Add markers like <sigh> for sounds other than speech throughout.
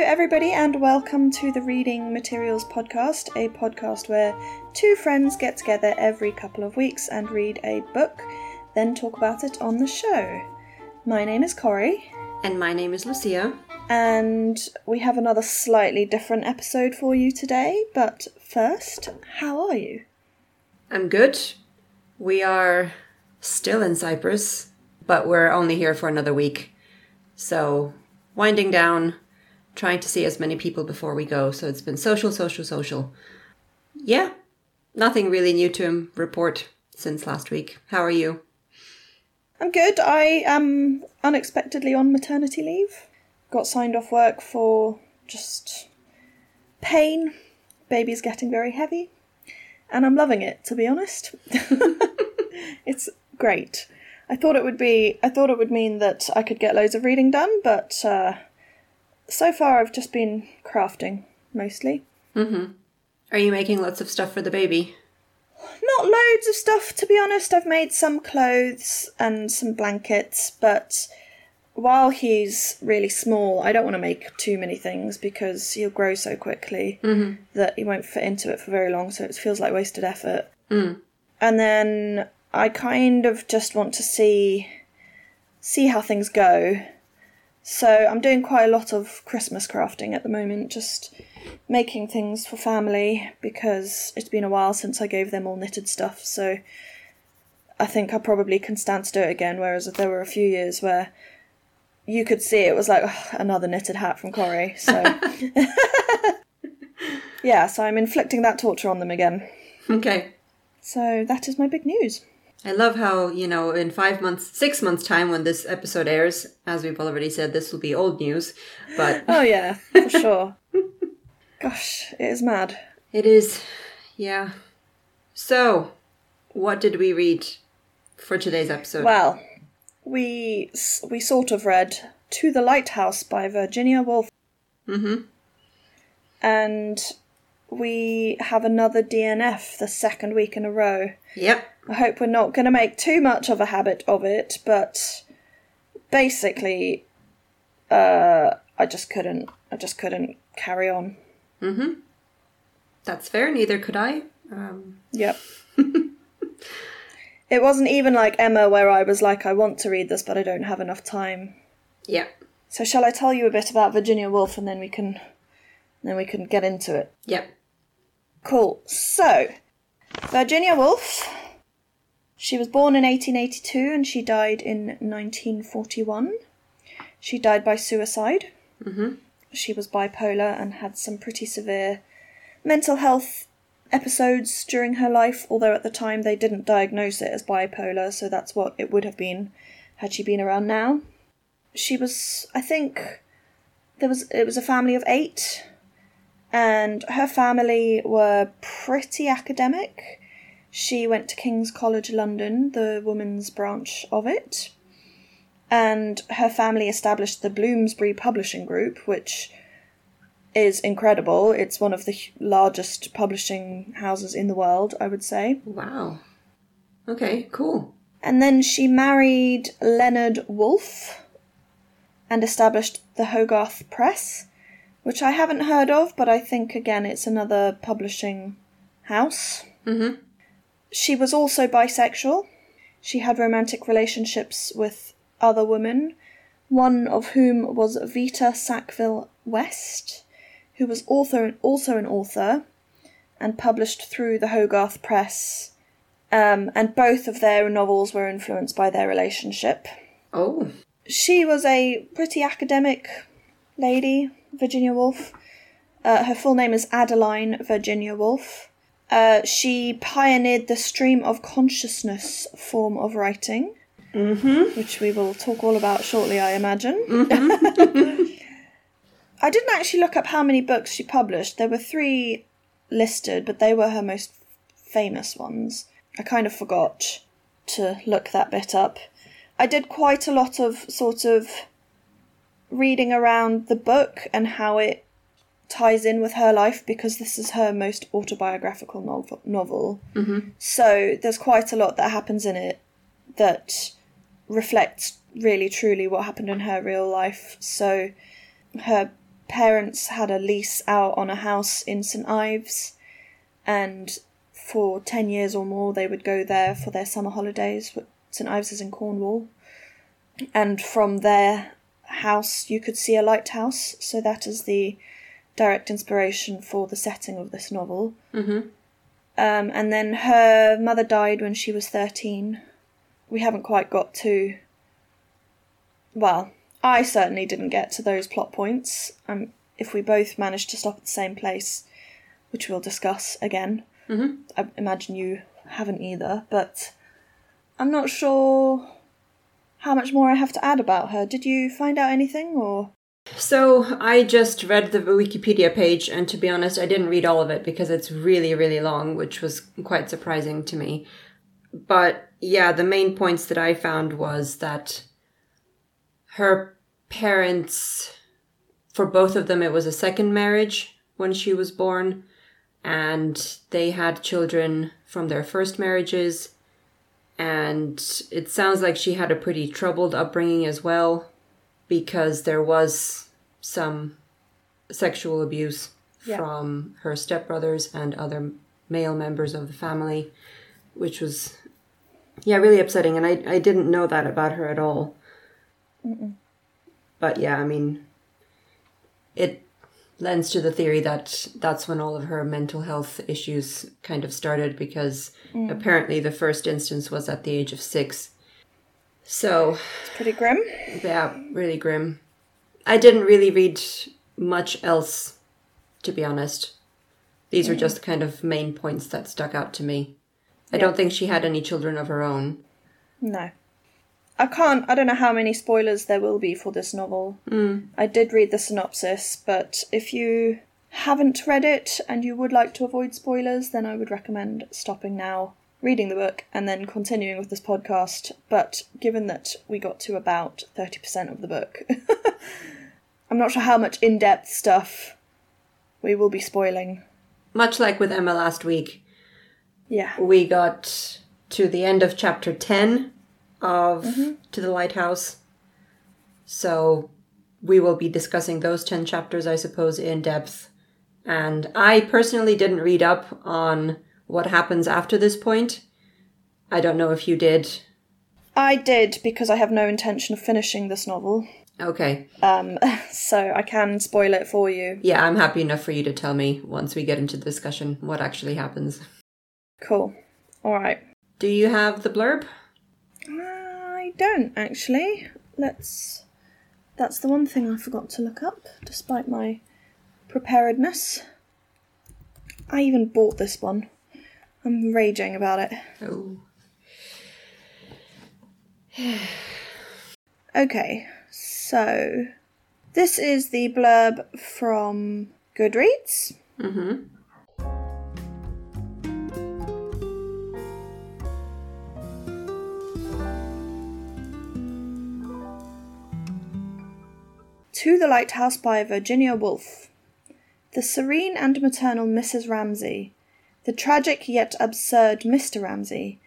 everybody, and welcome to the Reading Materials Podcast, a podcast where two friends get together every couple of weeks and read a book, then talk about it on the show. My name is Corrie, And my name is Lucia. and we have another slightly different episode for you today. But first, how are you? I'm good. We are still in Cyprus, but we're only here for another week. So, winding down, trying to see as many people before we go. So, it's been social, social, social. Yeah, nothing really new to report since last week. How are you? I'm good. I am unexpectedly on maternity leave. Got signed off work for just pain. Baby's getting very heavy. And I'm loving it, to be honest. <laughs> it's great. I thought it would be I thought it would mean that I could get loads of reading done, but uh, so far I've just been crafting mostly. Mm-hmm. Are you making lots of stuff for the baby? Not loads of stuff, to be honest. I've made some clothes and some blankets, but while he's really small, I don't want to make too many things because he'll grow so quickly mm-hmm. that he won't fit into it for very long, so it feels like wasted effort. Mm. And then I kind of just want to see see how things go. So I'm doing quite a lot of Christmas crafting at the moment, just making things for family because it's been a while since I gave them all knitted stuff. So I think I probably can stand to do it again. Whereas if there were a few years where you could see it was like "Ugh, another knitted hat from Corrie. So <laughs> <laughs> yeah, so I'm inflicting that torture on them again. Okay. So that is my big news. I love how, you know, in five months, six months' time when this episode airs, as we've already said, this will be old news, but <laughs> Oh yeah, for sure. <laughs> Gosh, it is mad. it is, yeah. So, what did we read for today's episode? Well, we we sort of read "To the Lighthouse" by Virginia Woolf. Mm-hmm. and we have another DNF the second week in a row. Yep. I hope we're not going to make too much of a habit of it, but basically, uh, I just couldn't. I just couldn't carry on. Mhm. That's fair. Neither could I. Um, Yep. <laughs> it wasn't even like Emma, where I was like, I want to read this, but I don't have enough time. yeah. So shall I tell you a bit about Virginia Woolf, and then we can, then we can get into it. Yep. Cool. So, Virginia Woolf. She was born in 1882 and she died in 1941. She died by suicide. Mm-hmm. She was bipolar and had some pretty severe mental health episodes during her life, although at the time they didn't diagnose it as bipolar, so that's what it would have been had she been around now. She was, I think, there was it was a family of eight and her family were pretty academic. She went to King's College London, the women's branch of it, and her family established the Bloomsbury Publishing Group, which is incredible. It's one of the largest publishing houses in the world, I would say. Wow. Okay, cool. And then she married Leonard Woolf and established the Hogarth Press, which I haven't heard of, but I think again it's another publishing house. Mm-hmm. She was also bisexual. She had romantic relationships with other women, one of whom was Vita Sackville West, who was author also an author and published through the Hogarth Press. Um, and both of their novels were influenced by their relationship. Oh. She was a pretty academic lady, Virginia Woolf. Uh, her full name is Adeline Virginia Woolf. Uh, she pioneered the stream of consciousness form of writing, which we will talk all about shortly, I imagine. <laughs> I didn't actually look up how many books she published. There were three listed, but they were her most famous ones. I kind of forgot to look that bit up. I did quite a lot of sort of reading around the book and how it ties in with her life because this is her most autobiographical novel. novel. Mm-hmm. So there's quite a lot that happens in it that reflects really truly what happened in her real life. So her parents had a lease out on a house in St Ives, and for 10 years or more they would go there for their summer holidays. St Ives is in Cornwall. And from their house, you could see a lighthouse, so that is the direct inspiration for the setting of this novel. Mm-hmm. Um, and then her mother died when she was 13. We haven't quite got to. Well, I certainly didn't get to those plot points. Um, if we both managed to stop at the same place, which we'll discuss again, Mhm. I imagine you haven't either, but I'm not sure how much more I have to add about her. Did you find out anything, or. So I just read the Wikipedia page, and to be honest, I didn't read all of it because it's really, really long, which was quite surprising to me. But yeah, the main points that I found was that her parents, for both of them, it was a second marriage when she was born, and they had children from their first marriages. And it sounds like she had a pretty troubled upbringing as well because there was some sexual abuse Yeah. from her stepbrothers and other male members of the family, which was, yeah, really upsetting. And I, I didn't know that about her at all. But yeah, I mean, it lends to the theory that that's when all of her mental health issues kind of started because mm. apparently the first instance was at the age of six. So, It's pretty grim. yeah, really grim. I didn't really read much else, to be honest. These are just kind of main points that stuck out to me. I don't think she had any children of her own. No. I can't, I don't know how many spoilers there will be for this novel. Mm. I did read the synopsis, but if you haven't read it and you would like to avoid spoilers, then I would recommend stopping now, reading the book, and then continuing with this podcast. But given that we got to about 30% of the book, <laughs> I'm not sure how much in depth stuff we will be spoiling. Much like with Emma last week, Yeah. we got to the end of chapter 10 of mm-hmm. To the Lighthouse. So we will be discussing those 10 chapters, I suppose, in depth. And I personally didn't read up on what happens after this point. I don't know if you did. I did because I have no intention of finishing this novel. Okay. Um, <laughs> so I can spoil it for you. Yeah, I'm happy enough for you to tell me once we get into the discussion what actually happens. Cool. All right. Do you have the blurb? I don't actually. Let's. That's the one thing I forgot to look up, despite my preparedness. I even bought this one. I'm raging about it. Oh. <sighs> Okay, so this is the blurb from Goodreads. Mm-hmm. To the Lighthouse by Virginia Woolf. The serene and maternal Mrs. Ramsay, the tragic yet absurd Mr. Ramsay,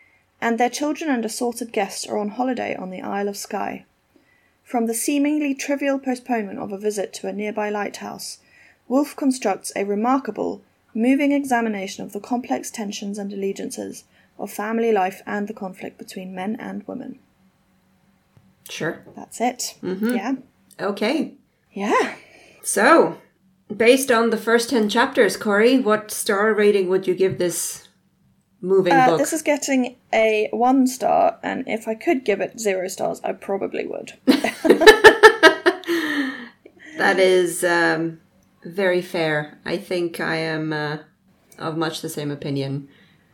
and their children and assorted guests are on holiday on the Isle of Skye. From the seemingly trivial postponement of a visit to a nearby lighthouse, Woolf constructs a remarkable, moving examination of the complex tensions and allegiances of family life and the conflict between men and women. Sure. That's it. Mm-hmm. Yeah. Okay. Yeah. So, based on the first 10 chapters, Corrie, what star rating would you give this moving Uh, book? this is getting a one star, and if I could give it zero stars, I probably would. <laughs> That is um, very fair. I think I am uh, of much the same opinion.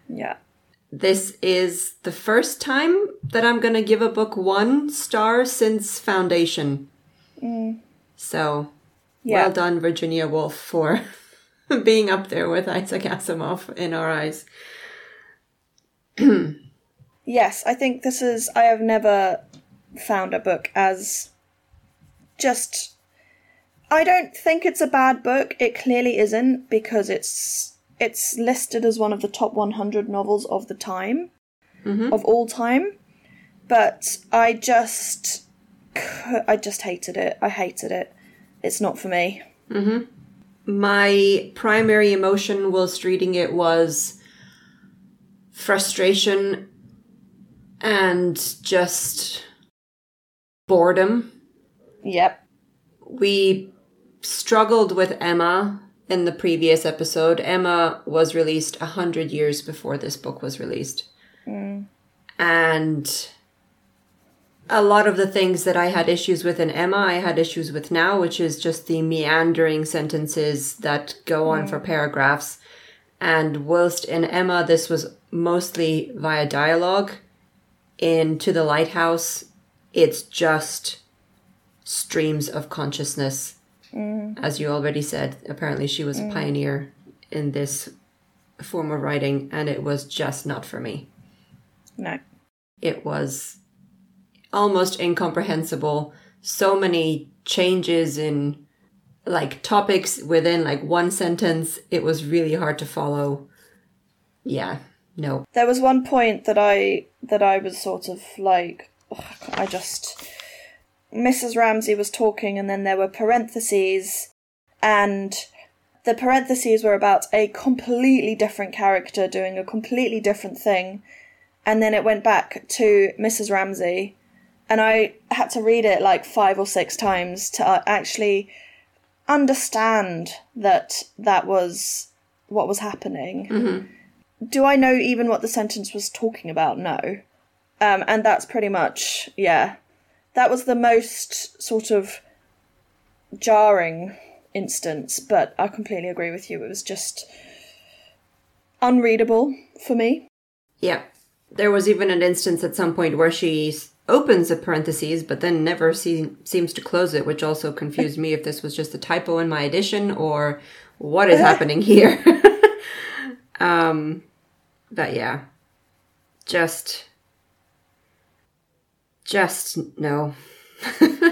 yeah. This is the first time that I'm going to give a book one star since Foundation. So, Yeah. well done, Virginia Woolf, for <laughs> being up there with Isaac Asimov in our eyes. <clears throat> Yes, I think this is. I have never found a book as just. I don't think it's a bad book. It clearly isn't because it's it's listed as one of the top 100 novels of the time, mm-hmm. of all time. But I just, I just hated it. I hated it. It's not for me. Mm-hmm. My primary emotion whilst reading it was frustration and just boredom. Yep. We struggled with Emma in the previous episode. Emma was released a hundred years before this book was released. Mm. And a lot of the things that I had issues with in Emma, I had issues with now, which is just the meandering sentences that go on for mm. paragraphs. And whilst in Emma, this was mostly via dialogue, in To the Lighthouse, it's just streams of consciousness. Mm. As you already said, apparently she was a mm. pioneer in this form of writing, and it was just not for me. No. It was almost incomprehensible. So many changes in like topics within like one sentence. It was really hard to follow. Yeah, no. There was one point that I that I was sort of like I just Mrs. Ramsay was talking and then there were parentheses and the parentheses were about a completely different character doing a completely different thing and then it went back to Mrs. Ramsay and I had to read it like five or six times to uh, actually understand that that was what was happening do I know even what the sentence was talking about? No. Um, and that's pretty much, yeah. That was the most sort of jarring instance, but I completely agree with you. It was just unreadable for me. Yeah. There was even an instance at some point where she opens a parenthesis but then never see- seems to close it, which also confused me if this was just a typo in my edition or what is happening here. <laughs> um, but yeah, just, just no. <laughs>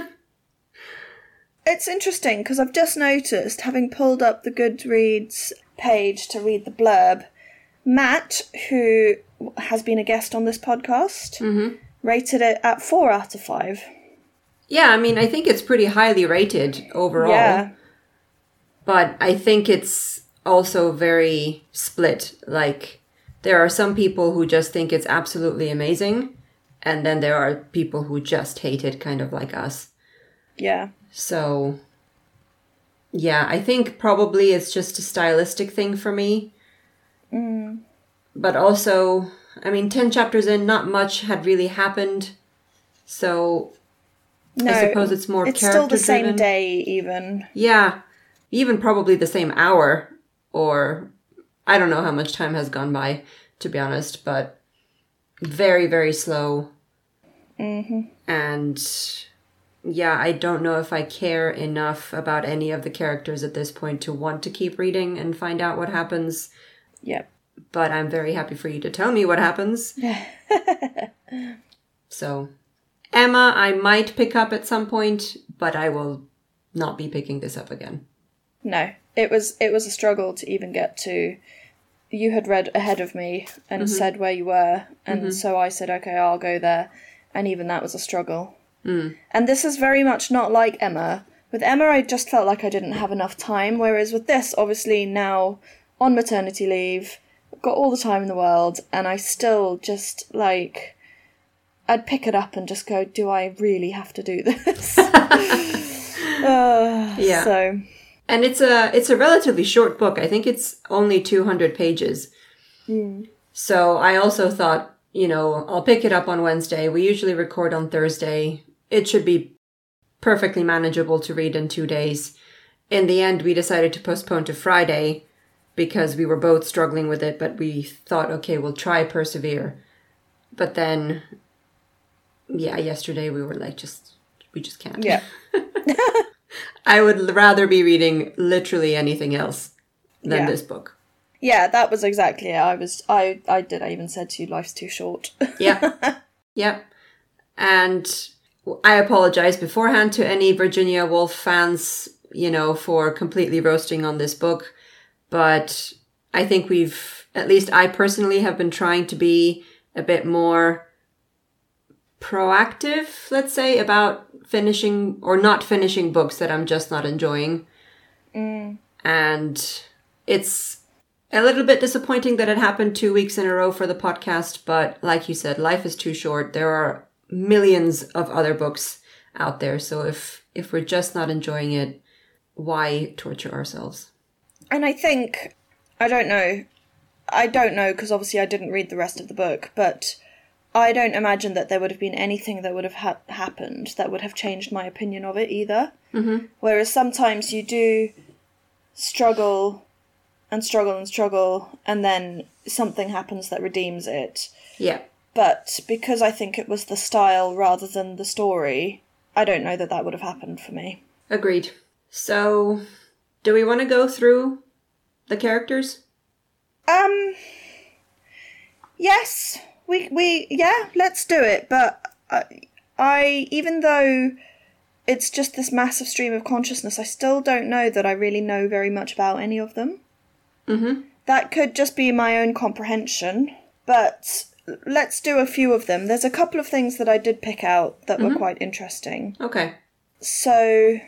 It's interesting because I've just noticed, having pulled up the Goodreads page to read the blurb, Matt, who has been a guest on this podcast, rated it at four out of five. Yeah, I mean, I think it's pretty highly rated overall. Yeah. but I think it's also very split. Like, there are some people who just think it's absolutely amazing, and then there are people who just hate it, kind of like us. Yeah. So, yeah, I think probably it's just a stylistic thing for me. Mm. But also, I mean, 10 chapters in, not much had really happened. So, No, I suppose it's more it's still the same day, even. Yeah, even probably the same hour, or I don't know how much time has gone by, to be honest, but very, very slow. Mm-hmm. And yeah, I don't know if I care enough about any of the characters at this point to want to keep reading and find out what happens, Yep. But I'm very happy for you to tell me what happens. <laughs> so, Emma, I might pick up at some point, but I will not be picking this up again. No, it was it was a struggle to even get to. You had read ahead of me and mm-hmm. said where you were, and mm-hmm. so I said, okay, I'll go there, and even that was a struggle. Mm. And this is very much not like Emma. With Emma, I just felt like I didn't have enough time, whereas with this, obviously now on maternity leave, got all the time in the world, and I still just like. I'd pick it up and just go, do I really have to do <laughs> this? <laughs> Uh, Yeah. So, And it's a it's a relatively short book. I think it's only 200 pages. So I also thought, you know, I'll pick it up on Wednesday. We usually record on Thursday. It should be perfectly manageable to read in 2 days. In the end, we decided to postpone to Friday because we were both struggling with it, but we thought, okay, we'll try persevere. But then yeah, yesterday we were like just we just can't. yeah. <laughs> I would rather be reading literally anything else than Yeah. this book. Yeah, that was exactly it. I was I I did I even said to you life's too short. Yeah. <laughs> yeah. And I apologize beforehand to any Virginia Woolf fans, you know, for completely roasting on this book. But I think we've, at least I personally have been trying to be a bit more proactive, let's say, about finishing or not finishing books that I'm just not enjoying. Mm. And it's a little bit disappointing that it happened two weeks in a row for the podcast, but like you said, life is too short. There are millions of other books out there, so if if we're just not enjoying it, why torture ourselves? And I think, I don't know, I don't know because obviously I didn't read the rest of the book, but I don't imagine that there would have been anything that would have ha- happened that would have changed my opinion of it either. Mm-hmm. Whereas sometimes you do struggle and struggle and struggle, and then something happens that redeems it. Yeah. But because I think it was the style rather than the story, I don't know that that would have happened for me. Agreed. So, do we want to go through the characters? Um. Yes, we we yeah, let's do it. But I, I even though it's just this massive stream of consciousness, I still don't know that I really know very much about any of them. Mm-hmm. That could just be my own comprehension, but let's do a few of them. There's a couple of things that I did pick out that were quite interesting. Okay. So,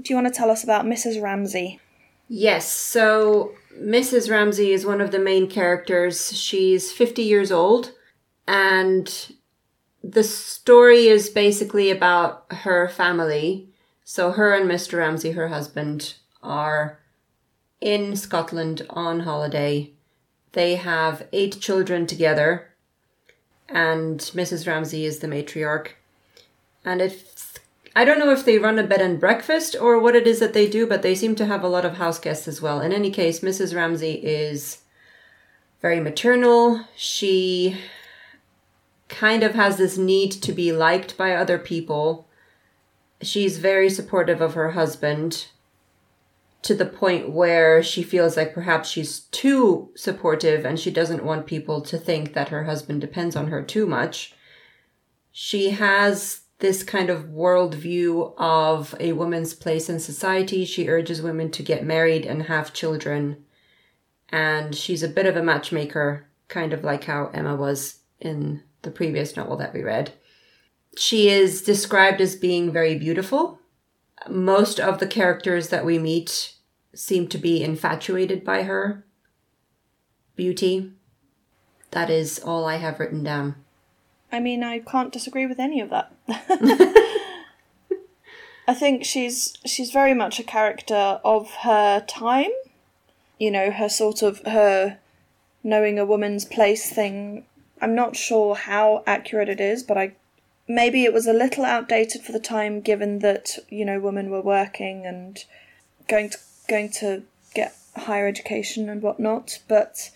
do you want to tell us about Mrs. Ramsay? Yes, so Mrs. Ramsay is one of the main characters. She's 50 years old, and the story is basically about her family. So, her and Mr. Ramsay, her husband, are in Scotland on holiday. They have eight children together, and Mrs. Ramsay is the matriarch. And if I don't know if they run a bed and breakfast or what it is that they do, but they seem to have a lot of house guests as well. In any case, Mrs. Ramsay is very maternal. She kind of has this need to be liked by other people. She's very supportive of her husband to the point where she feels like perhaps she's too supportive and she doesn't want people to think that her husband depends on her too much. She has this kind of worldview of a woman's place in society. She urges women to get married and have children. And she's a bit of a matchmaker, kind of like how Emma was in the previous novel that we read. She is described as being very beautiful. Most of the characters that we meet seem to be infatuated by her beauty. That is all I have written down. I mean, I can't disagree with any of that. <laughs> <laughs> I think she's she's very much a character of her time. You know, her sort of her knowing a woman's place thing. I'm not sure how accurate it is, but I maybe it was a little outdated for the time given that, you know, women were working and going to going to get higher education and whatnot, but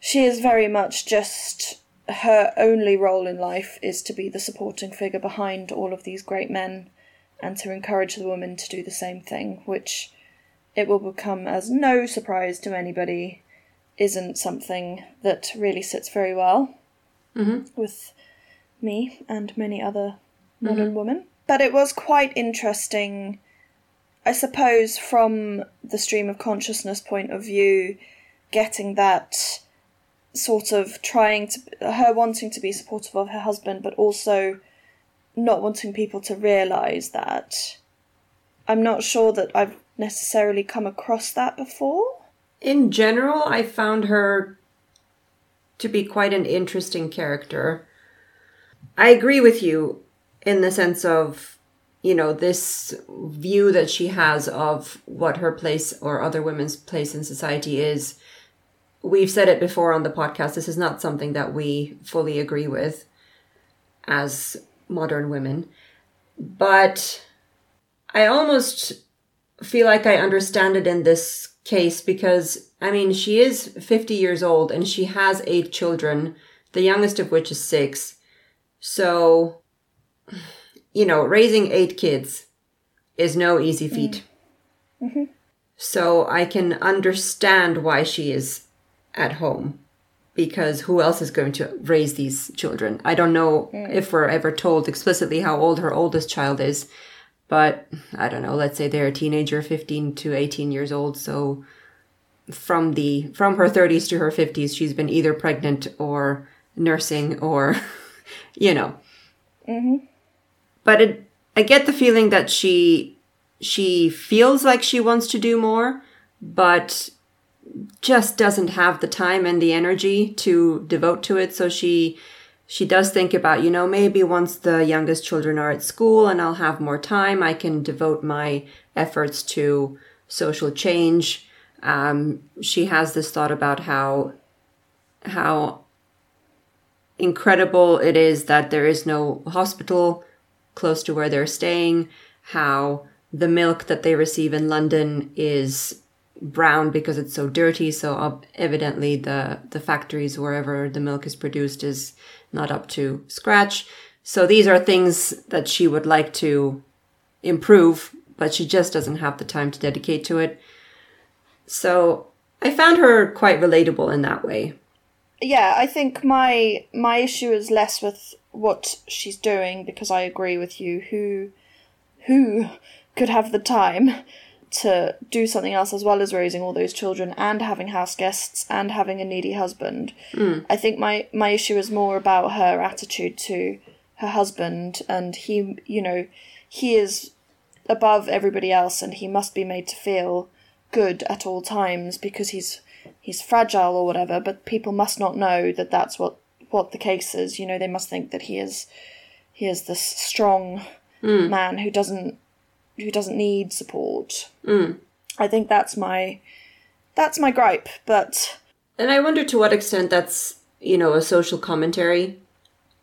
she is very much just her only role in life is to be the supporting figure behind all of these great men and to encourage the woman to do the same thing, which it will become as no surprise to anybody isn't something that really sits very well mm-hmm. with me and many other modern mm-hmm. women. But it was quite interesting, I suppose, from the stream of consciousness point of view, getting that sort of trying to her wanting to be supportive of her husband but also not wanting people to realize that i'm not sure that i've necessarily come across that before In general, I found her to be quite an interesting character. I agree with you in the sense of, you know, this view that she has of what her place or other women's place in society is. We've said it before on the podcast. This is not something that we fully agree with as modern women. But I almost feel like I understand it in this case because, I mean, she is 50 years old and she has eight children, the youngest of which is six. So, you know, raising eight kids is no easy feat. Mm-hmm. Mm-hmm. So I can understand why she is at home because who else is going to raise these children? I don't know mm. if we're ever told explicitly how old her oldest child is, but I don't know, let's say they're a teenager, 15 to 18 years old, so from the from her 30s to her 50s she's been either pregnant or nursing or <laughs> you know. Mm-hmm. But it, I get the feeling that she she feels like she wants to do more, but just doesn't have the time and the energy to devote to it. So she she does think about, you know, maybe once the youngest children are at school and I'll have more time, I can devote my efforts to social change. Um, she has this thought about how how incredible it is that there is no hospital close to where they're staying, how the milk that they receive in London is brown because it's so dirty. So evidently the, the factories wherever the milk is produced is not up to scratch. So these are things that she would like to improve, but she just doesn't have the time to dedicate to it. So I found her quite relatable in that way. Yeah, I think my my issue is less with what she's doing because I agree with you. Who who could have the time to do something else as well as raising all those children and having house guests and having a needy husband. Mm. I think my my issue is more about her attitude to her husband and he you know he is above everybody else and he must be made to feel good at all times because he's he's fragile or whatever but people must not know that that's what what the case is you know they must think that he is he is this strong mm. man who doesn't who doesn't need support. Mm. I think that's my that's my gripe, but and I wonder to what extent that's you know a social commentary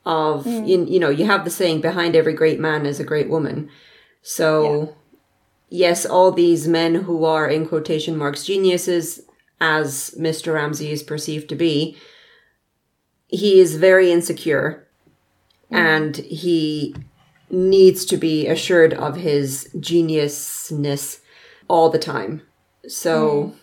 of mm. you, you know you have the saying behind every great man is a great woman. So yeah. yes, all these men who are in quotation marks geniuses as Mr. Ramsay is perceived to be, he is very insecure mm. and he needs to be assured of his geniusness all the time. So mm.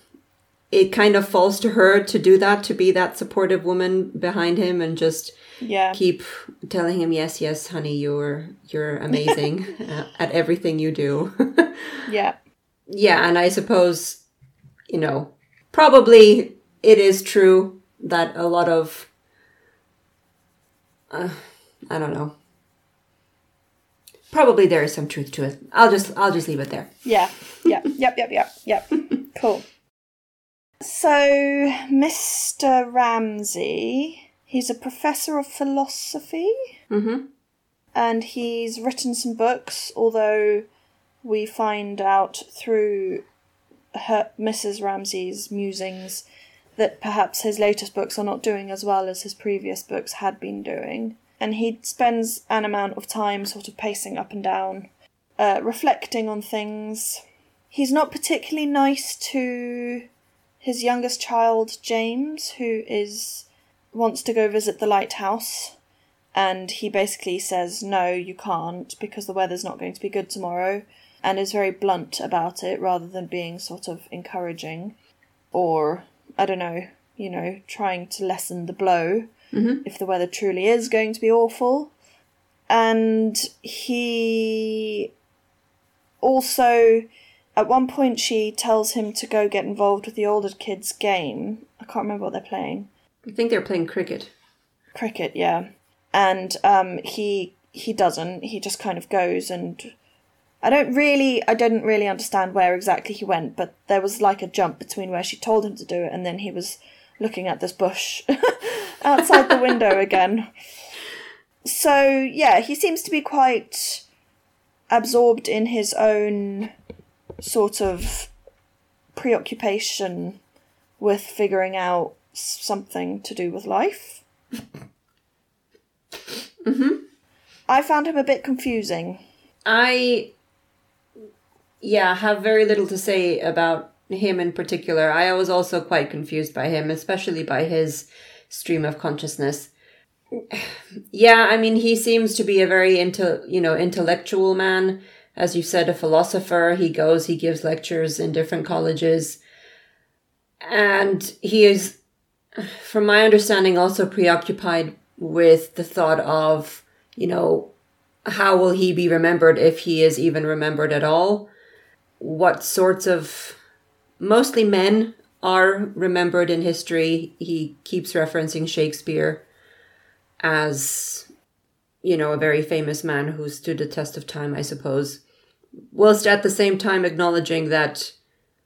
it kind of falls to her to do that, to be that supportive woman behind him and just yeah. keep telling him, yes, yes, honey, you're, you're amazing <laughs> at everything you do. <laughs> yeah. Yeah. And I suppose, you know, probably it is true that a lot of, uh, I don't know, probably there is some truth to it. I'll just I'll just leave it there. Yeah. Yeah. yep. Yep. Yep. Yep. cool. So, Mr. Ramsay, he's a professor of philosophy. Mm-hmm. And he's written some books, although we find out through her, Mrs. Ramsay's musings that perhaps his latest books are not doing as well as his previous books had been doing and he spends an amount of time sort of pacing up and down, uh, reflecting on things. He's not particularly nice to his youngest child, James, who is wants to go visit the lighthouse, and he basically says, No, you can't, because the weather's not going to be good tomorrow, and is very blunt about it rather than being sort of encouraging or, I don't know, you know, trying to lessen the blow mm-hmm. if the weather truly is going to be awful. And he also, at one point, she tells him to go get involved with the older kids' game. I can't remember what they're playing. I think they're playing cricket. Cricket, yeah. And um, he he doesn't. He just kind of goes and I don't really I didn't really understand where exactly he went, but there was like a jump between where she told him to do it and then he was looking at this bush <laughs> outside the window <laughs> again. So, yeah, he seems to be quite absorbed in his own sort of preoccupation with figuring out something to do with life. hmm I found him a bit confusing. I, yeah, have very little to say about him in particular. I was also quite confused by him, especially by his stream of consciousness. Yeah, I mean, he seems to be a very into, you know, intellectual man. As you said, a philosopher. He goes, he gives lectures in different colleges. And he is, from my understanding, also preoccupied with the thought of, you know, how will he be remembered if he is even remembered at all? What sorts of mostly men are remembered in history. He keeps referencing Shakespeare as, you know, a very famous man who stood the test of time, I suppose. whilst at the same time acknowledging that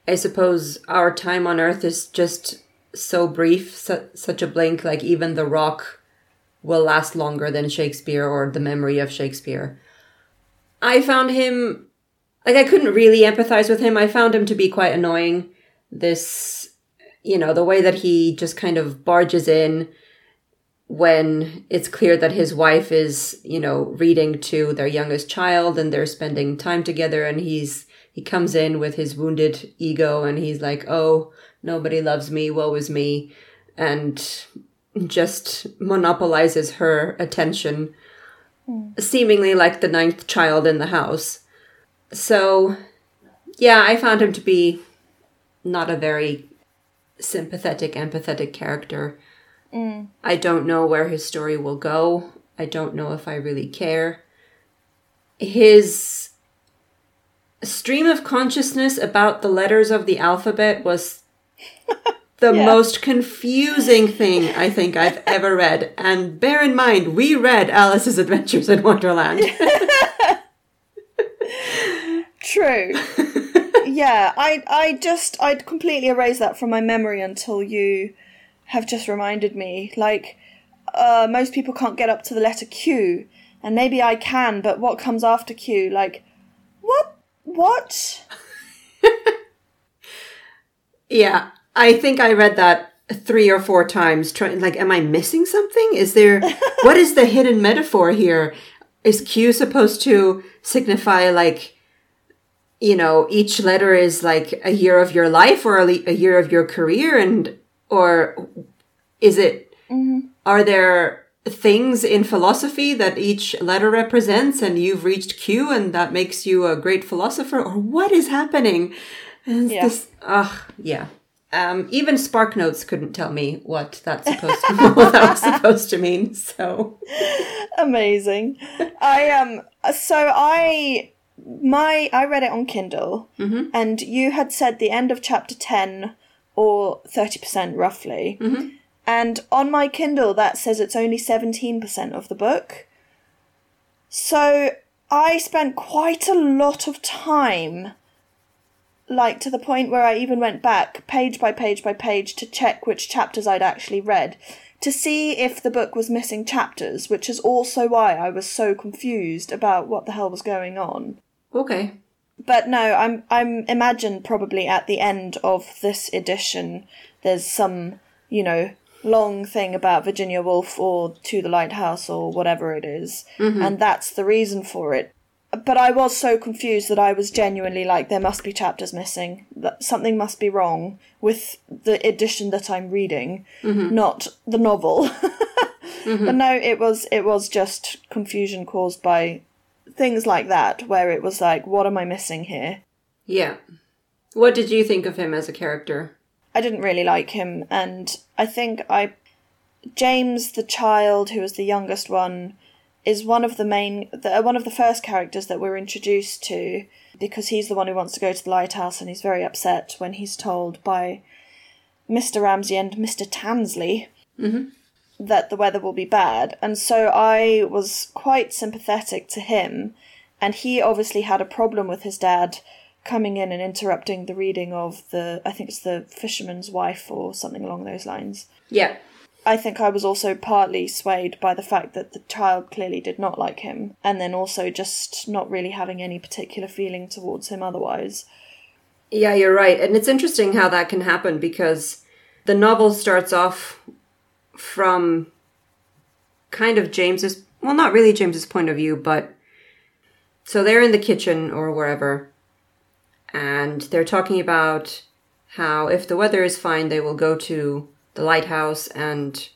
I suppose our time on Earth is just so brief, su- such a blink, like even The Rock will last longer than Shakespeare or the memory of Shakespeare. I found him, like, I couldn't really empathize with him. I found him to be quite annoying. This, you know, the way that he just kind of barges in when it's clear that his wife is, you know, reading to their youngest child and they're spending time together and he's, he comes in with his wounded ego and he's like, oh, nobody loves me, woe is me. And just monopolizes her attention, hmm. seemingly like the ninth child in the house. So, yeah, I found him to be not a very sympathetic, empathetic character. Mm. I don't know where his story will go. I don't know if I really care. His stream of consciousness about the letters of the alphabet was <laughs> the Yeah. most confusing thing I think I've ever read. And bear in mind, we read Alice's Adventures in Wonderland. <laughs> True. <laughs> yeah, I I just I'd completely erased that from my memory until you have just reminded me. Like, uh, most people can't get up to the letter Q, and maybe I can, but what comes after Q? Like, what? What? <laughs> Yeah, I think I read that three or four times. Trying like, am I missing something? Is there <laughs> what is the hidden metaphor here? Is Q supposed to signify like, you know, each letter is like a year of your life or a, year of your career, and or is it? Are there things in philosophy that each letter represents, and you've reached Q, and that makes you a great philosopher, or what is happening? And Yeah. this, ugh, yeah. Um, even Spark Notes couldn't tell me what that's <laughs> supposed to, <laughs> what that was supposed to mean. So Amazing. I um. So I my I read it on Kindle, mm-hmm. and you had said the end of chapter ten or thirty percent roughly. Mm-hmm. And on my Kindle, that says it's only 17% of the book. So I spent quite a lot of time, like to the point where I even went back page by page by page to check which chapters I'd actually read to see if the book was missing chapters, which is also why I was so confused about what the hell was going on. Okay, But no, I'm I'm imagine probably at the end of this edition there's some, you know, long thing about Virginia Woolf or To the Lighthouse or whatever it is, mm-hmm. and that's the reason for it. But I was so confused that I was genuinely like there must be chapters missing. That something must be wrong with the edition that I'm reading, mm-hmm. not the novel. <laughs> Mm-hmm. But no, it was it was just confusion caused by things like that, where it was like, what am I missing here? yeah. What did you think of him as a character? I didn't really like him, and I think I. James, the child, who was the youngest one, is one of the main, the, uh, one of the first characters that we're introduced to, because he's the one who wants to go to the lighthouse, and he's very upset when he's told by Mr. Ramsay and Mr. Tansley mm-hmm. That the weather will be bad. And so I was quite sympathetic to him, and he obviously had a problem with his dad coming in and interrupting the reading of the I think it's the fisherman's wife or something along those lines. Yeah, I think I was also partly swayed by the fact that the child clearly did not like him, and then also just not really having any particular feeling towards him otherwise. Yeah, you're right. And it's interesting how that can happen because the novel starts off from kind of James's, well, not really James's point of view, but so they're in the kitchen or wherever and they're talking about how if the weather is fine, they will go to the lighthouse and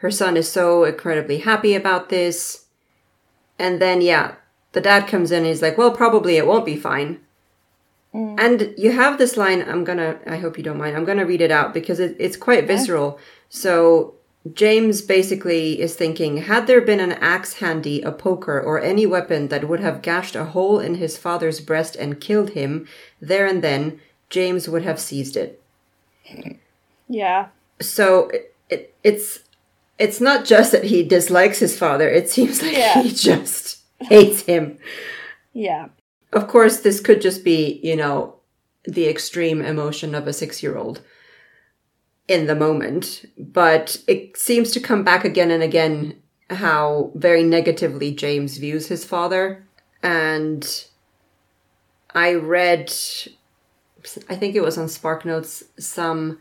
her son is so incredibly happy about this. And then, yeah, the dad comes in and he's like, well, probably it won't be fine. Mm. And you have this line, I'm gonna, I hope you don't mind, I'm gonna read it out because it, it's quite visceral. So James basically is thinking, had there been an axe handy, a poker, or any weapon that would have gashed a hole in his father's breast and killed him, there and then, James would have seized it. Yeah. So it, it, it's, it's not just that he dislikes his father, it seems like Yeah. he <laughs> just hates him. Yeah. Of course, this could just be, you know, the extreme emotion of a six year old in the moment, but it seems to come back again and again how very negatively James views his father. And I read, I think it was on Spark Notes, some,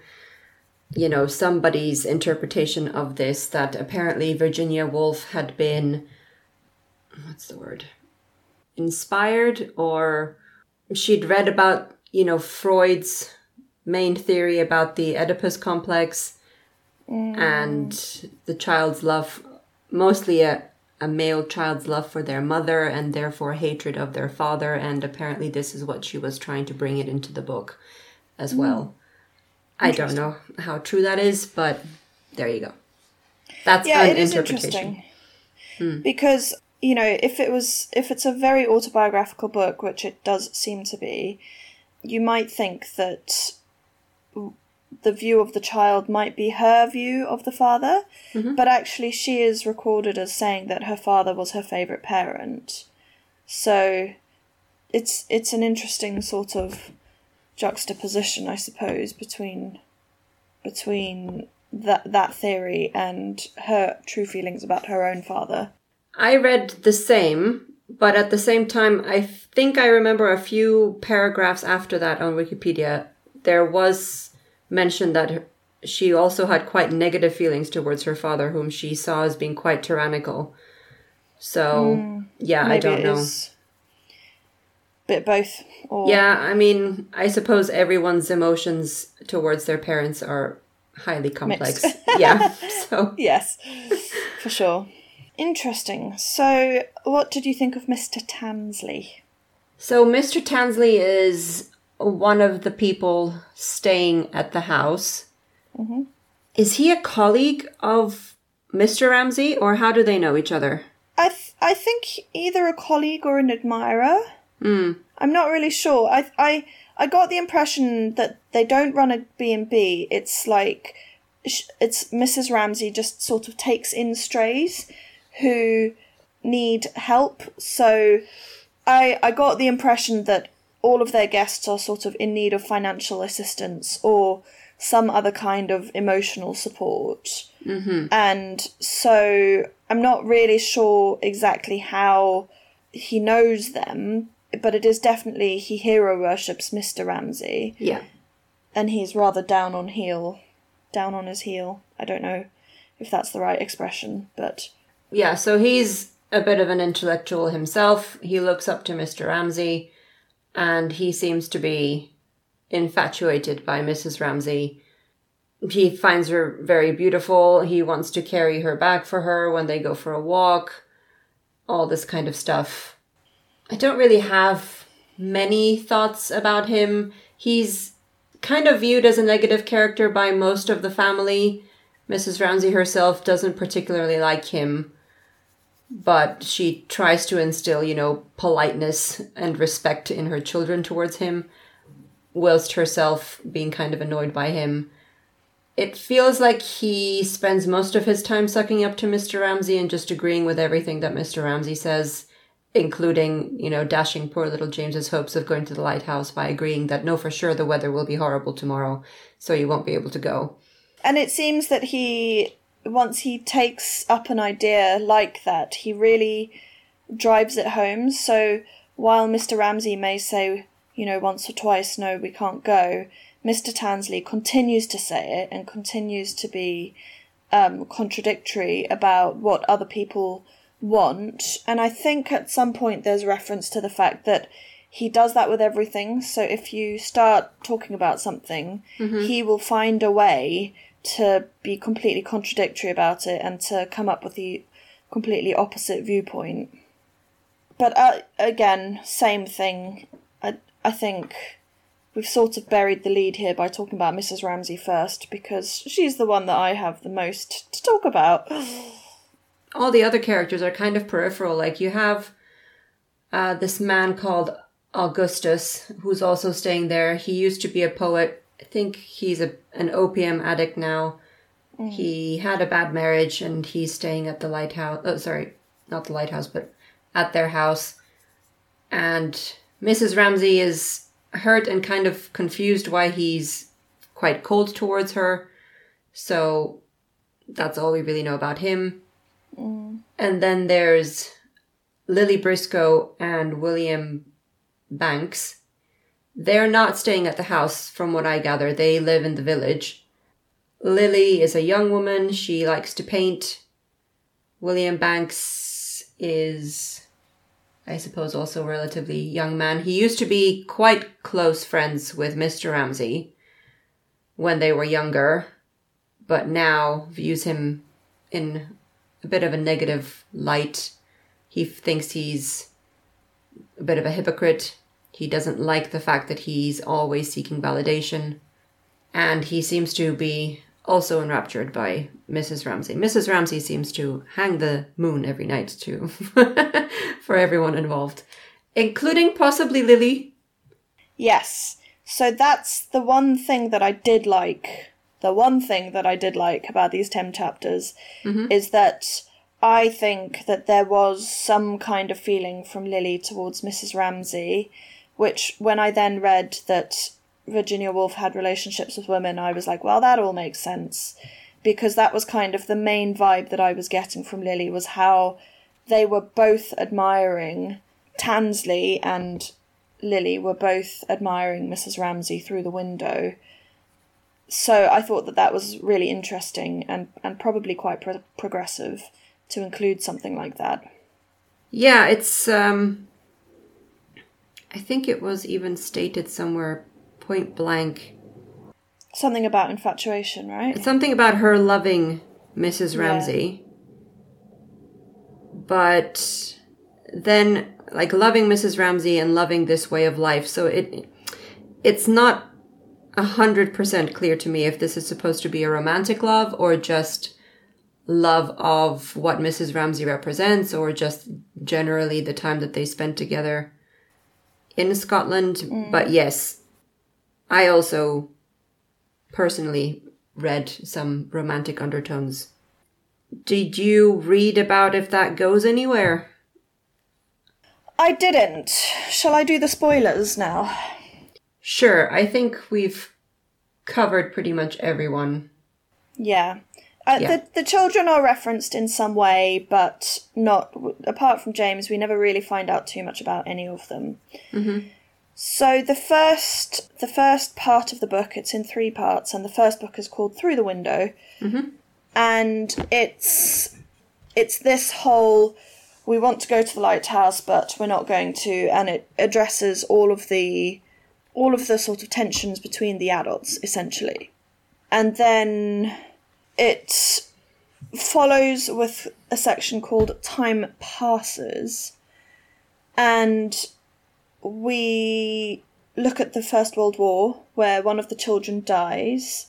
you know, somebody's interpretation of this that apparently Virginia Woolf had been, what's the word? Inspired or she'd read about, you know, Freud's main theory about the Oedipus complex mm. and the child's love, mostly a, a male child's love for their mother and therefore hatred of their father. And apparently, this is what she was trying to bring it into the book as mm. well. I don't know how true that is, but there you go. That's yeah, an interpretation. Hmm. Because you know, if it was if it's a very autobiographical book, which it does seem to be, you might think that the view of the child might be her view of the father, mm-hmm. but actually she is recorded as saying that her father was her favorite parent. So it's it's an interesting sort of juxtaposition, I suppose, between between that that theory and her true feelings about her own father. I read the same, but at the same time I think I remember a few paragraphs after that on Wikipedia there was mentioned that she also had quite negative feelings towards her father, whom she saw as being quite tyrannical. So, mm, yeah, I don't know. Bit both. Or... Yeah, I mean, I suppose everyone's emotions towards their parents are highly complex. yeah. <laughs> So yes, for sure. Interesting. So, what did you think of Mr. Tansley? So, Mr. Tansley is one of the people staying at the house. Mm-hmm. Is he a colleague of Mr. Ramsay, or how do they know each other? I th- I think either a colleague or an admirer. Mm. I'm not really sure. I I I got the impression that they don't run a B and B. It's like it's Mrs. Ramsay just sort of takes in strays who need help. So I I got the impression that all of their guests are sort of in need of financial assistance or some other kind of emotional support. Mm-hmm. And so I'm not really sure exactly how he knows them, but it is definitely he hero worships Mr. Ramsay. Yeah. And he's rather down on heel, down on his heel. I don't know if that's the right expression, but. Yeah, so he's a bit of an intellectual himself. He looks up to Mr. Ramsay and he seems to be infatuated by Mrs. Ramsay. He finds her very beautiful. He wants to carry her back for her when they go for a walk. All this kind of stuff. I don't really have many thoughts about him. He's kind of viewed as a negative character by most of the family. Mrs. Ramsay herself doesn't particularly like him but she tries to instill, you know, politeness and respect in her children towards him, whilst herself being kind of annoyed by him. It feels like he spends most of his time sucking up to Mr. Ramsay and just agreeing with everything that Mr. Ramsay says, including, you know, dashing poor little James's hopes of going to the lighthouse by agreeing that no, for sure the weather will be horrible tomorrow, so you won't be able to go. And it seems that he once he takes up an idea like that, he really drives it home. So while Mr. Ramsay may say, you know, once or twice, no, we can't go, Mr. Tansley continues to say it and continues to be um, contradictory about what other people want. And I think at some point there's reference to the fact that he does that with everything. So if you start talking about something, mm-hmm. he will find a way to be completely contradictory about it and to come up with the completely opposite viewpoint. But uh, again, same thing. I I think we've sort of buried the lead here by talking about Mrs. Ramsay first because she's the one that I have the most to talk about. <sighs> All the other characters are kind of peripheral. Like you have uh, this man called Augustus who's also staying there. He used to be a poet I think he's a an opium addict now. Mm. He had a bad marriage and he's staying at the lighthouse. Oh, sorry, not the lighthouse, but at their house. And Mrs. Ramsay is hurt and kind of confused why he's quite cold towards her. So that's all we really know about him. And then there's Lily Briscoe and William Banks. They're not staying at the house, from what I gather. They live in the village. Lily is a young woman. She likes to paint. William Banks is, I suppose, also a relatively young man. He used to be quite close friends with Mr. Ramsay when they were younger, but now views him in a bit of a negative light. He thinks he's a bit of a hypocrite. He doesn't like the fact that he's always seeking validation. And he seems to be also enraptured by Mrs. Ramsay. Mrs. Ramsay seems to hang the moon every night too <laughs> for everyone involved, including possibly Lily. Yes. So that's the one thing that I did like. The one thing that I did like about these 10 chapters mm-hmm. is that I think that there was some kind of feeling from Lily towards Mrs. Ramsay, which when I then read that Virginia Woolf had relationships with women, I was like, well, that all makes sense. Because that was kind of the main vibe that I was getting from Lily was how they were both admiring Tansley and Lily were both admiring Mrs. Ramsay through the window. So I thought that that was really interesting and, and probably quite pro- progressive to include something like that. Yeah, it's um I think it was even stated somewhere point blank Something about infatuation, right? something about her loving Mrs. Ramsay. But then like loving Mrs. Ramsay and loving this way of life. So it it's not a hundred percent clear to me if this is supposed to be a romantic love or just love of what Mrs. Ramsay represents or just generally the time that they spent together in Scotland. Mm. But yes, I also personally read some romantic undertones. Did you read about if that goes anywhere? I didn't. Shall I do the spoilers now? Sure, I think we've covered pretty much everyone. Yeah. Uh, Yeah. The, the children are referenced in some way, but not apart from James. We never really find out too much about any of them. So the first the first part of the book, it's in three parts, and the first book is called Through the Window, and it's it's this whole we want to go to the lighthouse, but we're not going to, and it addresses all of the all of the sort of tensions between the adults essentially, and then it follows with a section called Time Passes, and we look at the First World War, where one of the children dies,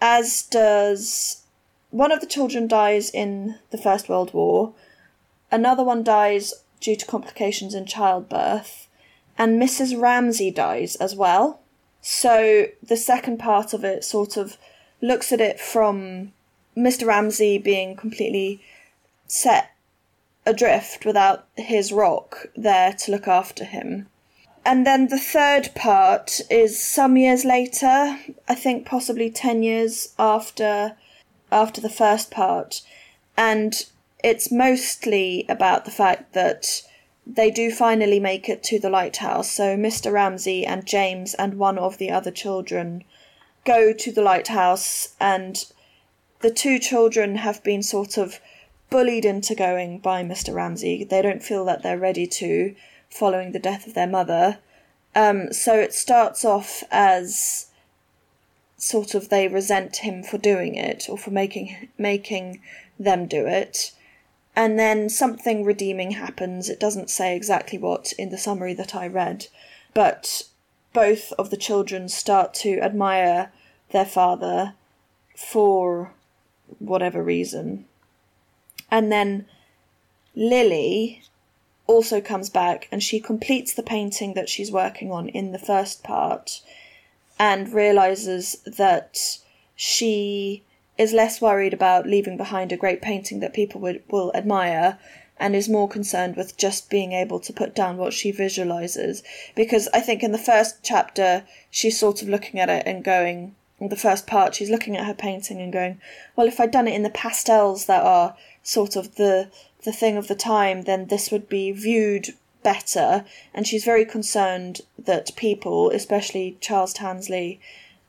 as does one of the children dies in the First World War, another one dies due to complications in childbirth, and Mrs. Ramsay dies as well. So the second part of it sort of looks at it from Mr. Ramsay being completely set adrift without his rock there to look after him. And then the third part is some years later, I think possibly 10 years after after the first part, and it's mostly about the fact that they do finally make it to the lighthouse. So Mr. Ramsay and James and one of the other children go to the lighthouse and the two children have been sort of bullied into going by Mr. Ramsay. They don't feel that they're ready to, following the death of their mother. Um, so it starts off as sort of they resent him for doing it or for making making them do it. And then something redeeming happens. It doesn't say exactly what in the summary that I read, but both of the children start to admire their father for whatever reason. And then Lily also comes back and she completes the painting that she's working on in the first part and realizes that she is less worried about leaving behind a great painting that people would, will admire and is more concerned with just being able to put down what she visualizes. Because I think in the first chapter, she's sort of looking at it and going, the first part, she's looking at her painting and going, well, if I'd done it in the pastels that are sort of the the thing of the time, then this would be viewed better. And she's very concerned that people, especially Charles Tansley,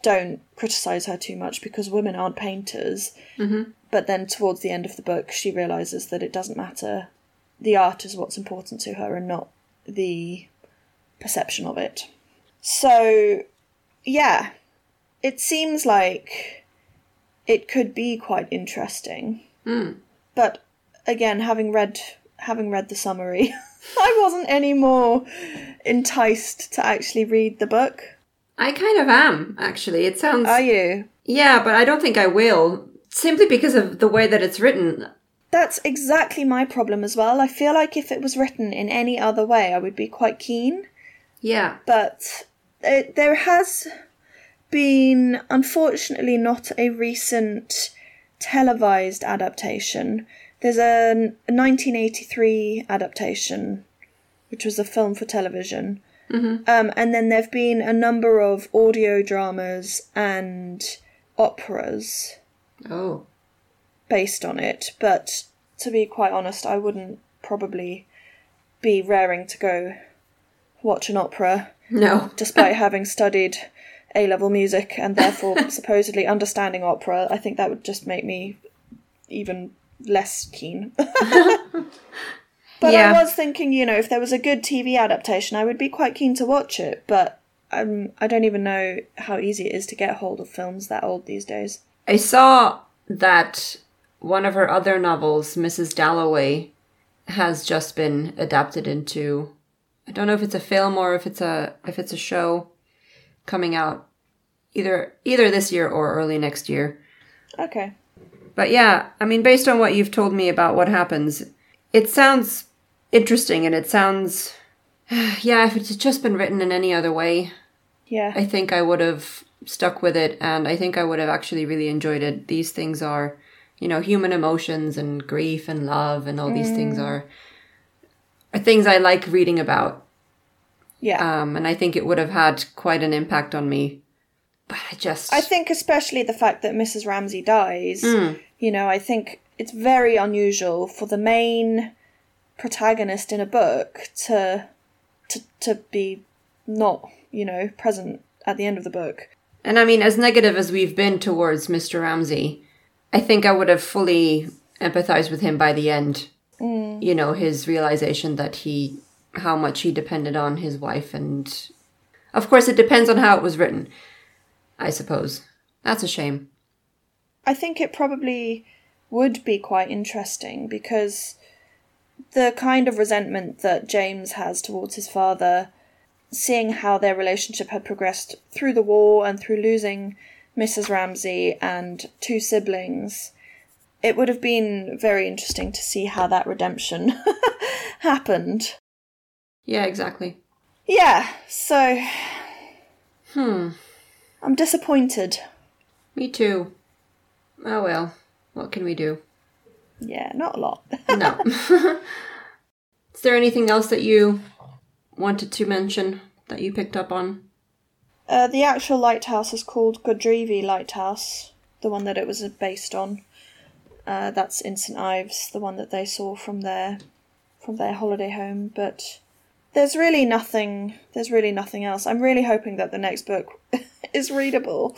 don't criticize her too much because women aren't painters. Mm-hmm. But then towards the end of the book, she realizes that it doesn't matter. The art is what's important to her and not the perception of it. So, yeah, it seems like it could be quite interesting. Mm. But again, having read having read the summary, <laughs> I wasn't any more enticed to actually read the book. I kind of am, actually. It sounds. Are you? Yeah, but I don't think I will. Simply because of the way that it's written. That's exactly my problem as well. I feel like if it was written in any other way, I would be quite keen. Yeah. But it, there has been, unfortunately, not a recent televised adaptation. There's a 1983 adaptation, which was a film for television. Mm-hmm. Um, and then there have been a number of audio dramas and operas Oh. Based on it. But to be quite honest, I wouldn't probably be raring to go watch an opera No. <laughs> despite having studied A level music and therefore <laughs> supposedly understanding opera. I think that would just make me even less keen. <laughs> but Yeah. I was thinking, you know, if there was a good TV adaptation, I would be quite keen to watch it. But um, I don't even know how easy it is to get hold of films that old these days. I saw that one of her other novels, Mrs. Dalloway, has just been adapted into I don't know if it's a film or if it's a if it's a show coming out either either this year or early next year. Okay. But yeah, I mean based on what you've told me about what happens, it sounds interesting and it sounds <sighs> yeah, if it had just been written in any other way, Yeah. I think I would have stuck with it and I think I would have actually really enjoyed it. These things are, you know, human emotions and grief and love and all these things are are things I like reading about. yeah. Um and I think it would have had quite an impact on me. But I just I think especially the fact that Mrs. Ramsay dies, Mm. you know, I think it's very unusual for the main protagonist in a book to to to be not, you know, present at the end of the book. And I mean, as negative as we've been towards Mr. Ramsay, I think I would have fully empathized with him by the end. Mm. You know, his realization that he, how much he depended on his wife. And of course, it depends on how it was written, I suppose. That's a shame. I think it probably would be quite interesting because the kind of resentment that James has towards his father, seeing how their relationship had progressed through the war and through losing Mrs. Ramsay and two siblings, it would have been very interesting to see how that redemption <laughs> happened. Yeah, exactly. Yeah, so Hmm. I'm disappointed. Me too. Oh well. What can we do? Yeah, not a lot. <laughs> No. <laughs> Is there anything else that you wanted to mention that you picked up on? Uh, the actual lighthouse is called Godrevy Lighthouse, the one that it was based on. Uh, that's in St Ives, the one that they saw from their from their holiday home. But there's really nothing. There's really nothing else. I'm really hoping that the next book <laughs> is readable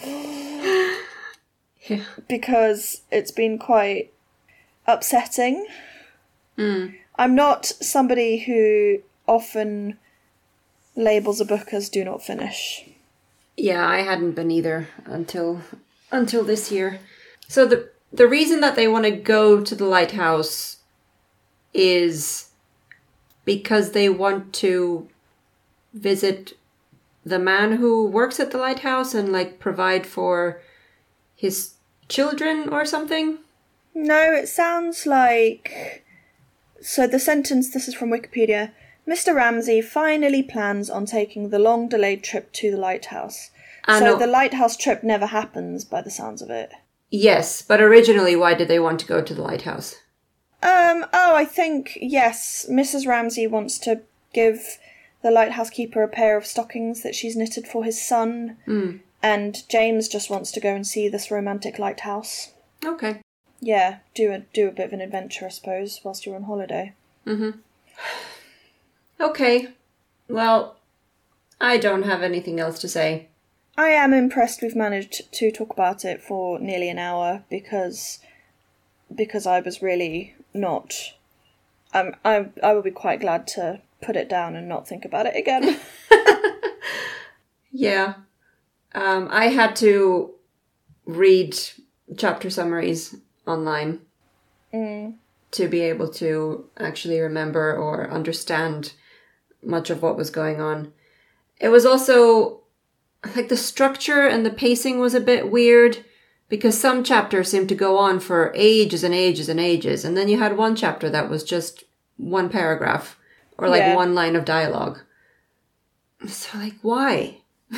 Yeah. because it's been quite upsetting. Mm. I'm not somebody who often labels a book as "do not finish." Yeah, I hadn't been either until until this year. So the the reason that they want to go to the lighthouse is because they want to visit the man who works at the lighthouse and like provide for his children or something. No, it sounds like. So the sentence, this is from Wikipedia. Mr. Ramsay finally plans on taking the long delayed trip to the lighthouse. So no. the lighthouse trip never happens by the sounds of it. Yes, but originally why did they want to go to the lighthouse? Um, oh, I think, yes, Mrs. Ramsay wants to give the lighthouse keeper a pair of stockings that she's knitted for his son. Mm. And James just wants to go and see this romantic lighthouse. Okay. Yeah, do a do a bit of an adventure, I suppose, whilst you're on holiday. Mm-hmm. Okay. Well, I don't have anything else to say. I am impressed we've managed to talk about it for nearly an hour because because I was really not. Um, I I would be quite glad to put it down and not think about it again. <laughs> Yeah. Um, I had to read chapter summaries online mm. to be able to actually remember or understand much of what was going on. It was also like the structure and the pacing was a bit weird because some chapters seemed to go on for ages and ages and ages, and then you had one chapter that was just one paragraph or like Yeah. one line of dialogue. So, like, why? <laughs>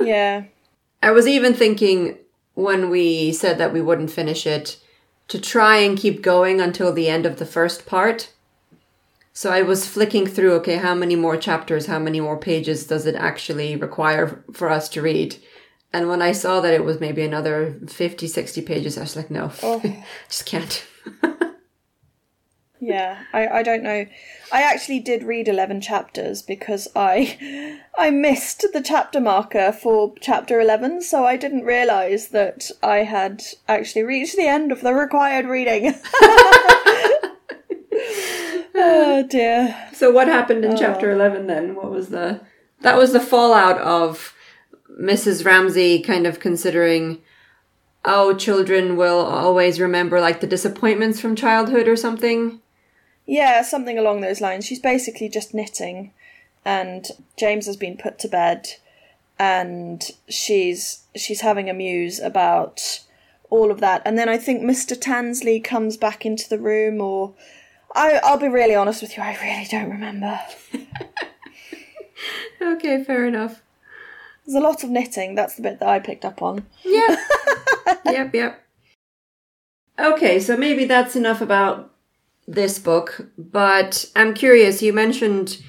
Yeah. I was even thinking when we said that we wouldn't finish it to try and keep going until the end of the first part. So I was flicking through, okay, how many more chapters, how many more pages does it actually require for us to read? And when I saw that it was maybe another 50, 60 pages, I was like, no, <laughs> Oh. just can't. <laughs> Yeah, I, I don't know. I actually did read 11 chapters because I <laughs> I missed the chapter marker for chapter 11, so I didn't realize that I had actually reached the end of the required reading. Oh dear. So what happened in oh. chapter 11 then? What was the That was the fallout of Mrs. Ramsay kind of considering oh children will always remember like the disappointments from childhood or something. Yeah, something along those lines. She's basically just knitting, and James has been put to bed, and she's she's having a muse about all of that. And then I think Mr. Tansley comes back into the room, or I I'll be really honest with you, I really don't remember. <laughs> Okay, fair enough. There's a lot of knitting. That's the bit that I picked up on. Yeah. <laughs> yep, yep. Okay, so maybe that's enough about this book, but I'm curious, you mentioned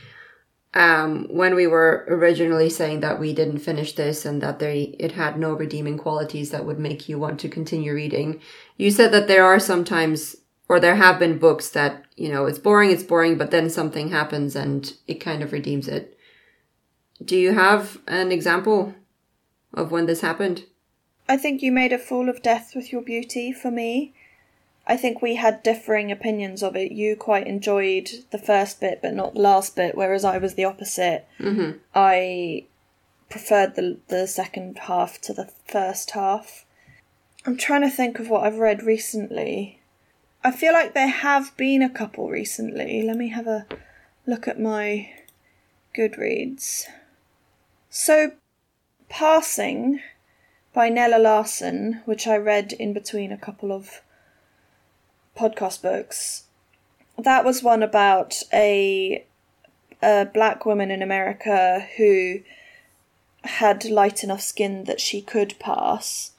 um, when we were originally saying that we didn't finish this and that they it had no redeeming qualities that would make you want to continue reading. You said that there are sometimes or there have been books that, you know, it's boring, it's boring, but then something happens and it kind of redeems it. Do you have an example of when this happened? I think you made a fool of death with your beauty for me. I think we had differing opinions of it. You quite enjoyed the first bit, but not the last bit, whereas I was the opposite. Mm-hmm. I preferred the the second half to the first half. I'm trying to think of what I've read recently. I feel like there have been a couple recently. Let me have a look at my Goodreads. So, Passing by Nella Larsen, which I read in between a couple of podcast books. That was one about a a black woman in America who had light enough skin that she could pass,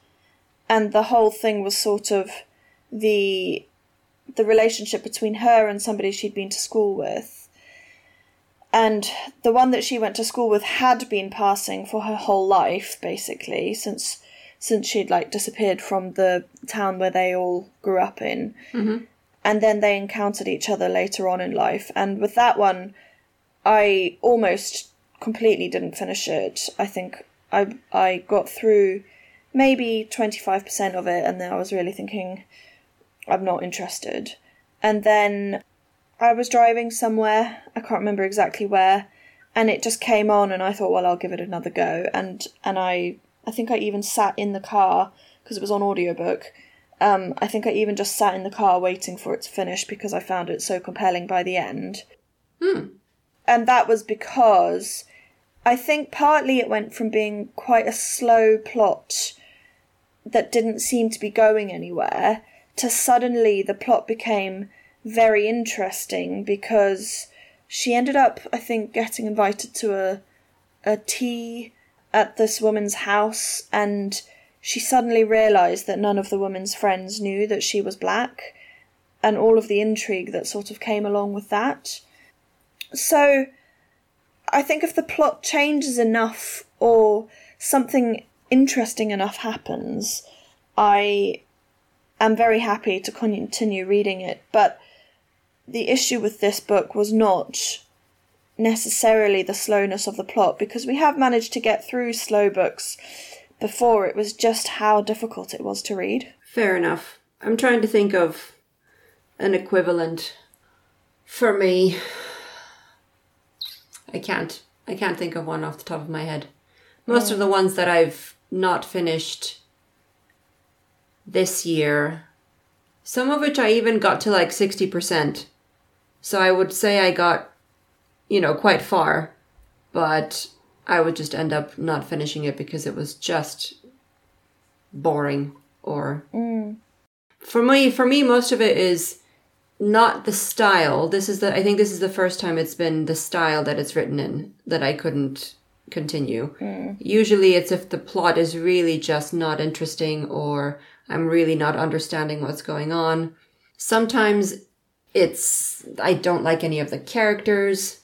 and the whole thing was sort of the the relationship between her and somebody she'd been to school with. And the one that she went to school with had been passing for her whole life, basically, since since she'd like disappeared from the town where they all grew up in. Mm-hmm. And then they encountered each other later on in life. And with that one, I almost completely didn't finish it. I think I I got through maybe 25% of it and then I was really thinking I'm not interested. And then I was driving somewhere, I can't remember exactly where, and it just came on and I thought well I'll give it another go and and I I think I even sat in the car because it was on audiobook. Um, I think I even just sat in the car waiting for it to finish because I found it so compelling by the end. Hmm. And that was because I think partly it went from being quite a slow plot that didn't seem to be going anywhere to suddenly the plot became very interesting because she ended up, I think, getting invited to a a tea at this woman's house and she suddenly realized that none of the woman's friends knew that she was black and all of the intrigue that sort of came along with that. So I think if the plot changes enough or something interesting enough happens, I am very happy to continue reading it. But the issue with this book was not necessarily the slowness of the plot because we have managed to get through slow books before. It was just how difficult it was to read. Fair enough. I'm trying to think of an equivalent for me. I can't. I can't think of one off the top of my head. Most of the ones that I've not finished this year, some of which I even got to like 60%. So I would say I got, you know, quite far, but I would just end up not finishing it because it was just boring or mm. for me for me most of it is not the style. This is the i think this is the first time it's been the style that it's written in that i couldn't continue. Mm. Usually it's if the plot is really just not interesting or i'm really not understanding what's going on. Sometimes it's i don't like any of the characters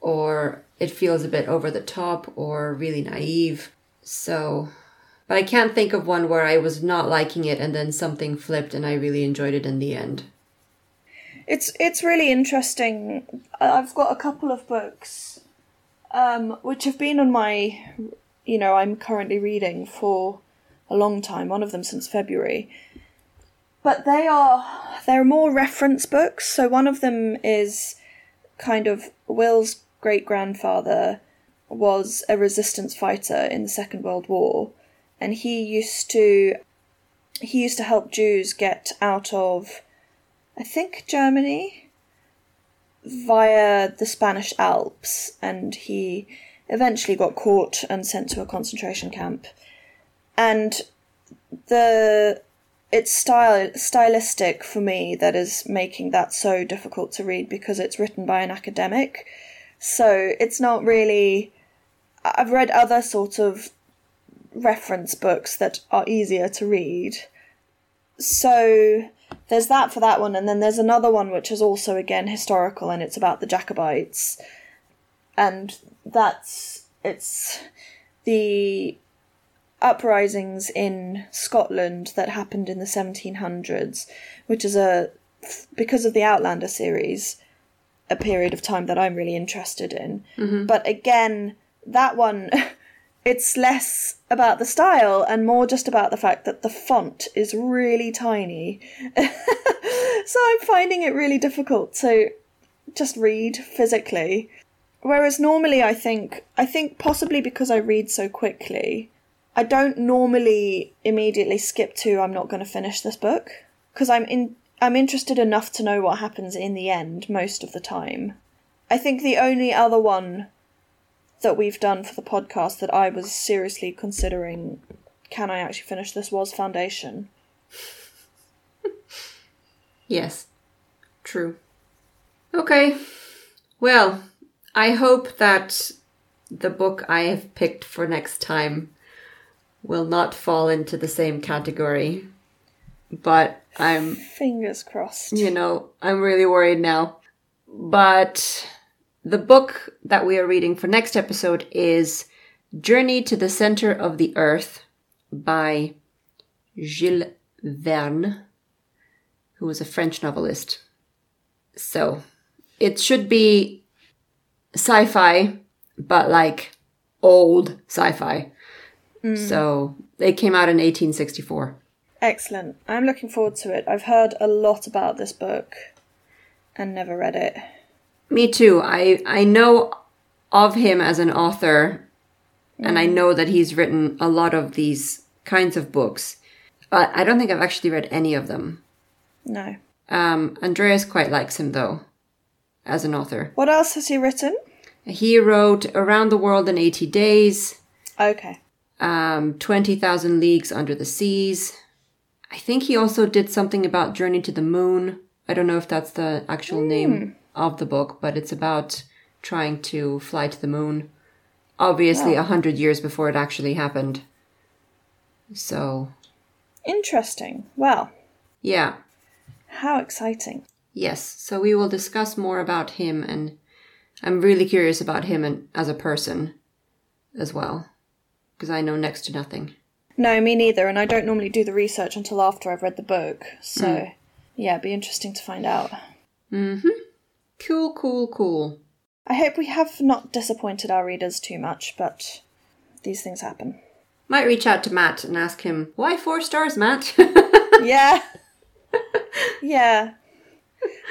or it feels a bit over the top or really naive. So but i can't think of one where i was not liking it and then something flipped and i really enjoyed it in the end. It's it's really interesting. I've got a couple of books, um, which have been on my, you know, I'm currently reading for a long time. One of them since February, but they are they're more reference books. So one of them is kind of Will's great grandfather was a resistance fighter in the Second World War, and he used to he used to help Jews get out of I think Germany via the Spanish Alps, and he eventually got caught and sent to a concentration camp. And the it's style stylistic for me that is making that so difficult to read because it's written by an academic. So it's not really. I've read other sort of reference books that are easier to read. So there's that for that one, and then there's another one which is also again historical, and it's about the Jacobites, and that's it's the uprisings in Scotland that happened in the 1700s, which is a because of the Outlander series, a period of time that I'm really interested in. Mm-hmm. But again, that one. <laughs> It's less about the style and more just about the fact that the font is really tiny. <laughs> so I'm finding it really difficult to just read physically. Whereas normally I think I think possibly because I read so quickly, I don't normally immediately skip to I'm not going to finish this book because I'm in I'm interested enough to know what happens in the end most of the time. I think the only other one that we've done for the podcast that I was seriously considering can I actually finish this was Foundation. Yes, true. Okay. Well, I hope that the book I have picked for next time will not fall into the same category. But I'm, Fingers crossed. you know, I'm really worried now. But the book that we are reading for next episode is Journey to the Center of the Earth by Jules Verne who was a French novelist. So it should be sci fi, but like old sci fi. So it came out in 1864. Excellent. I'm looking forward to it. I've heard a lot about this book and never read it. Me too. I, I know of him as an author, and I know that he's written a lot of these kinds of books. But I don't think I've actually read any of them. No. Um, Andreas quite likes him though, as an author. What else has he written? He wrote Around the World in 80 Days, Okay. Um, 20,000 Leagues Under the Seas. I think he also did something about Journey to the Moon. I don't know if that's the actual name of the book, but it's about trying to fly to the moon. Obviously, a hundred years before it actually happened. So, Interesting. Well, yeah. How exciting. Yes, so we will discuss more about him, and I'm really curious about him and, as a person as well, because I know next to nothing. No, me neither, and I don't normally do the research until after I've read the book. So, yeah, it'd be interesting to find out. Mm-hmm. Cool, cool, cool. I hope we have not disappointed our readers too much, but these things happen. Might reach out to Matt and ask him, why four stars, Matt? <laughs> yeah. <laughs> yeah.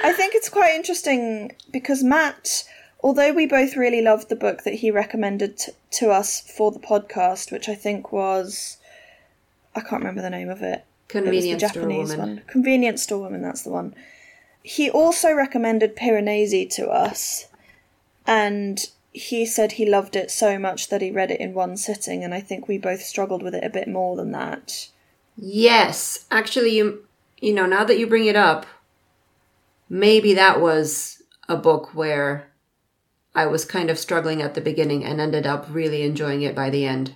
I think it's quite interesting because Matt, although we both really loved the book that he recommended t- to us for the podcast, which I think was. I can't remember the name of it. Convenience it store woman. one. Convenience store woman, that's the one. He also recommended Piranesi to us, and he said he loved it so much that he read it in one sitting, and I think we both struggled with it a bit more than that. Yes, actually, you you know now that you bring it up, maybe that was a book where I was kind of struggling at the beginning and ended up really enjoying it by the end.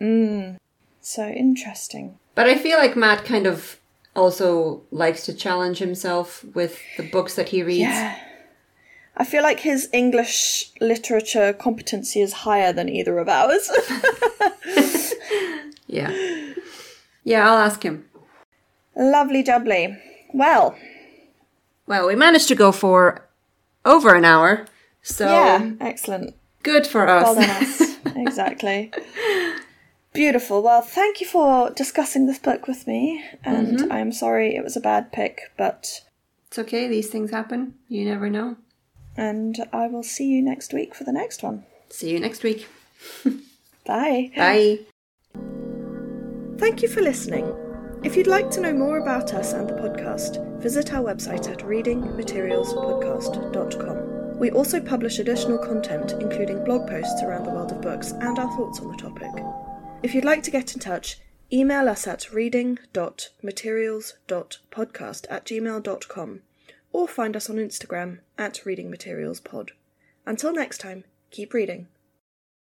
Mm. So interesting. But I feel like Matt kind of also likes to challenge himself with the books that he reads. Yeah. I feel like his English literature competency is higher than either of ours. <laughs> Yeah. Yeah, I'll ask him. Lovely jubbly. Well, Well, we managed to go for over an hour. So yeah, excellent. good for us. Well done us. <laughs> exactly. Beautiful. Well, thank you for discussing this book with me. And mm-hmm. I'm sorry it was a bad pick, but. it's okay, these things happen. You never know. And I will see you next week for the next one. See you next week. <laughs> Bye. Bye. Thank you for listening. If you'd like to know more about us and the podcast, visit our website at readingmaterialspodcast.com. We also publish additional content, including blog posts around the world of books and our thoughts on the topic. If you'd like to get in touch, email us at reading.materials.podcast at gmail.com or find us on Instagram at readingmaterialspod. Until next time, keep reading.